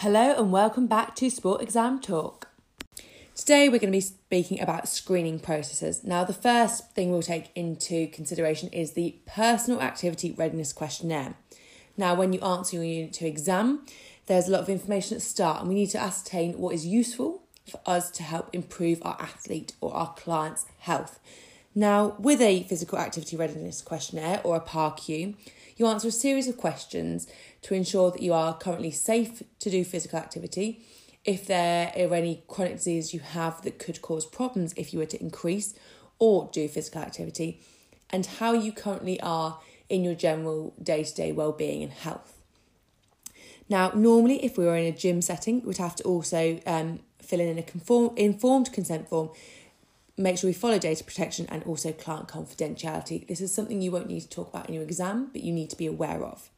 Hello and welcome back to Sport Exam Talk. Today we're going to be speaking about screening processes. Now, the first thing we'll take into consideration is the Personal Activity Readiness Questionnaire. Now, when you answer your Unit 2 exam, there's a lot of information at start, and we need to ascertain what is useful for us to help improve our athlete or our client's health. Now, with a Physical Activity Readiness Questionnaire or a PARQ, you answer a series of questions to ensure that you are currently safe to do physical activity, if there are any chronic diseases you have that could cause problems if you were to increase or do physical activity, and how you currently are in your general day to day well-being and health. Now, normally, if we were in a gym setting, we'd have to also um, fill in a conform- informed consent form make sure we follow data protection and also client confidentiality. This is something you won't need to talk about in your exam, but you need to be aware of.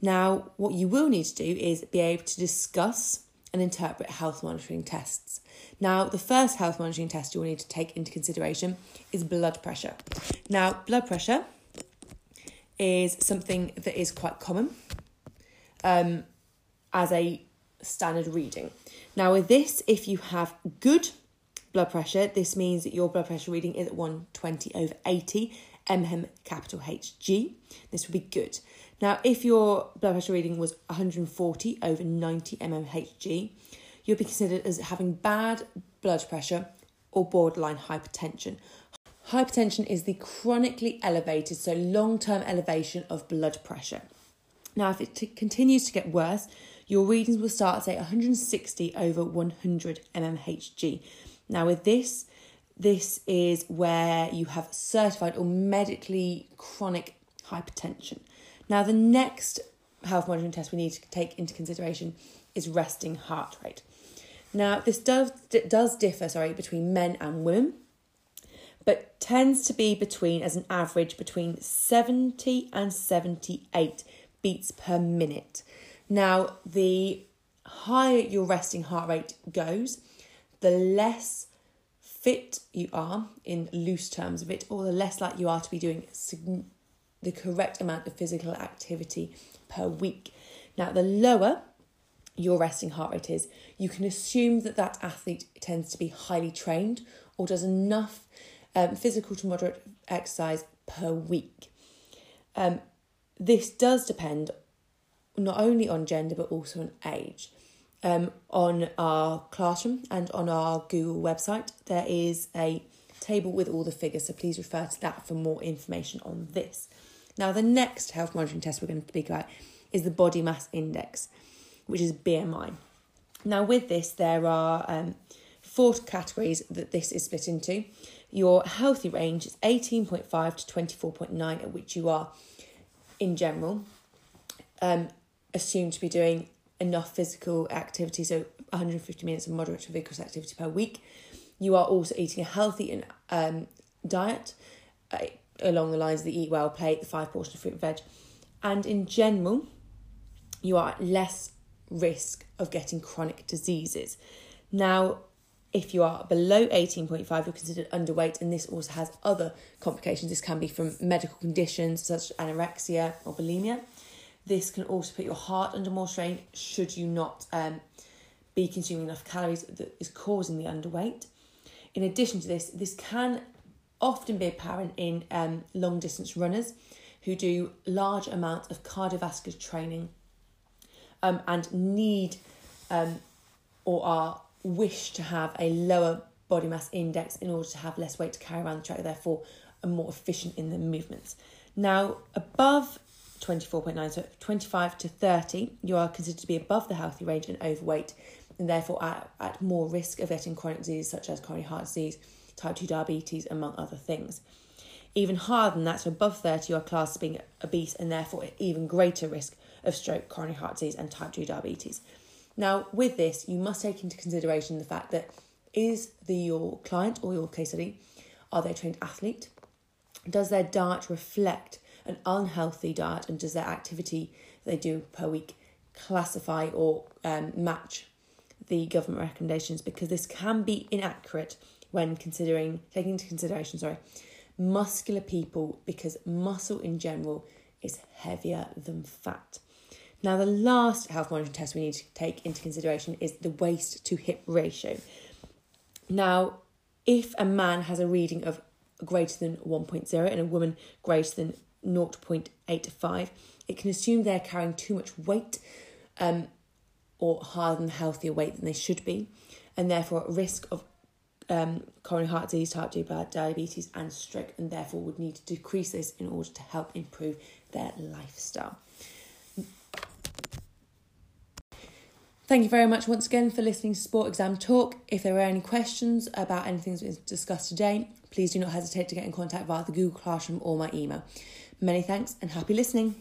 Now, what you will need to do is be able to discuss and interpret health monitoring tests. Now, the first health monitoring test you will need to take into consideration is blood pressure. Now, blood pressure is something that is quite common um, as a standard reading. Now, with this, if you have good blood pressure, this means that your blood pressure reading is at 120 over 80 mm capital HG. This would be good. Now, if your blood pressure reading was 140 over 90 mmHg, you'll be considered as having bad blood pressure or borderline hypertension. Hypertension is the chronically elevated, so long term elevation of blood pressure. Now, if it t- continues to get worse, your readings will start at say 160 over 100 mmHg. Now, with this, this is where you have certified or medically chronic hypertension. Now, the next health monitoring test we need to take into consideration is resting heart rate. Now, this does, does differ, sorry, between men and women, but tends to be between, as an average, between 70 and 78 beats per minute. Now, the higher your resting heart rate goes, the less fit you are in loose terms of it, or the less likely you are to be doing the correct amount of physical activity per week. Now, the lower your resting heart rate is, you can assume that that athlete tends to be highly trained or does enough um, physical to moderate exercise per week. Um, this does depend not only on gender but also on age um, on our classroom and on our Google website. There is a table with all the figures, so please refer to that for more information on this. Now, the next health monitoring test we're going to speak about is the body mass index, which is BMI. Now, with this, there are um, four categories that this is split into. Your healthy range is 18.5 to 24.9, at which you are, in general, um, assumed to be doing enough physical activity, so 150 minutes of moderate to vigorous activity per week. You are also eating a healthy um, diet uh, along the lines of the eat well plate, the five portion of fruit and veg. And in general, you are at less risk of getting chronic diseases. Now, if you are below 18.5, you're considered underweight, and this also has other complications. This can be from medical conditions such as anorexia or bulimia. This can also put your heart under more strain should you not um, be consuming enough calories that is causing the underweight. In addition to this, this can often be apparent in um, long distance runners who do large amounts of cardiovascular training um, and need um, or are wish to have a lower body mass index in order to have less weight to carry around the track, therefore are more efficient in their movements. Now, above 24.9, so 25 to 30, you are considered to be above the healthy range and overweight, and therefore at, at more risk of getting chronic diseases such as coronary heart disease, type 2 diabetes, among other things. Even higher than that, so above 30, you are classed as being obese and therefore at even greater risk of stroke, coronary heart disease, and type 2 diabetes. Now, with this, you must take into consideration the fact that is the your client or your case study, are they a trained athlete? Does their diet reflect an unhealthy diet and does their activity they do per week classify or um, match the government recommendations because this can be inaccurate when considering taking into consideration sorry muscular people because muscle in general is heavier than fat Now, the last health monitoring test we need to take into consideration is the waist to hip ratio. Now, if a man has a reading of greater than 1.0 and a woman greater than 0.85, it can assume they're carrying too much weight um, or higher than healthier weight than they should be, and therefore at risk of um, coronary heart disease, type 2 diabetes, and stroke, and therefore would need to decrease this in order to help improve their lifestyle. Thank you very much once again for listening to Sport Exam Talk. If there are any questions about anything that's been discussed today, please do not hesitate to get in contact via the Google Classroom or my email. Many thanks and happy listening.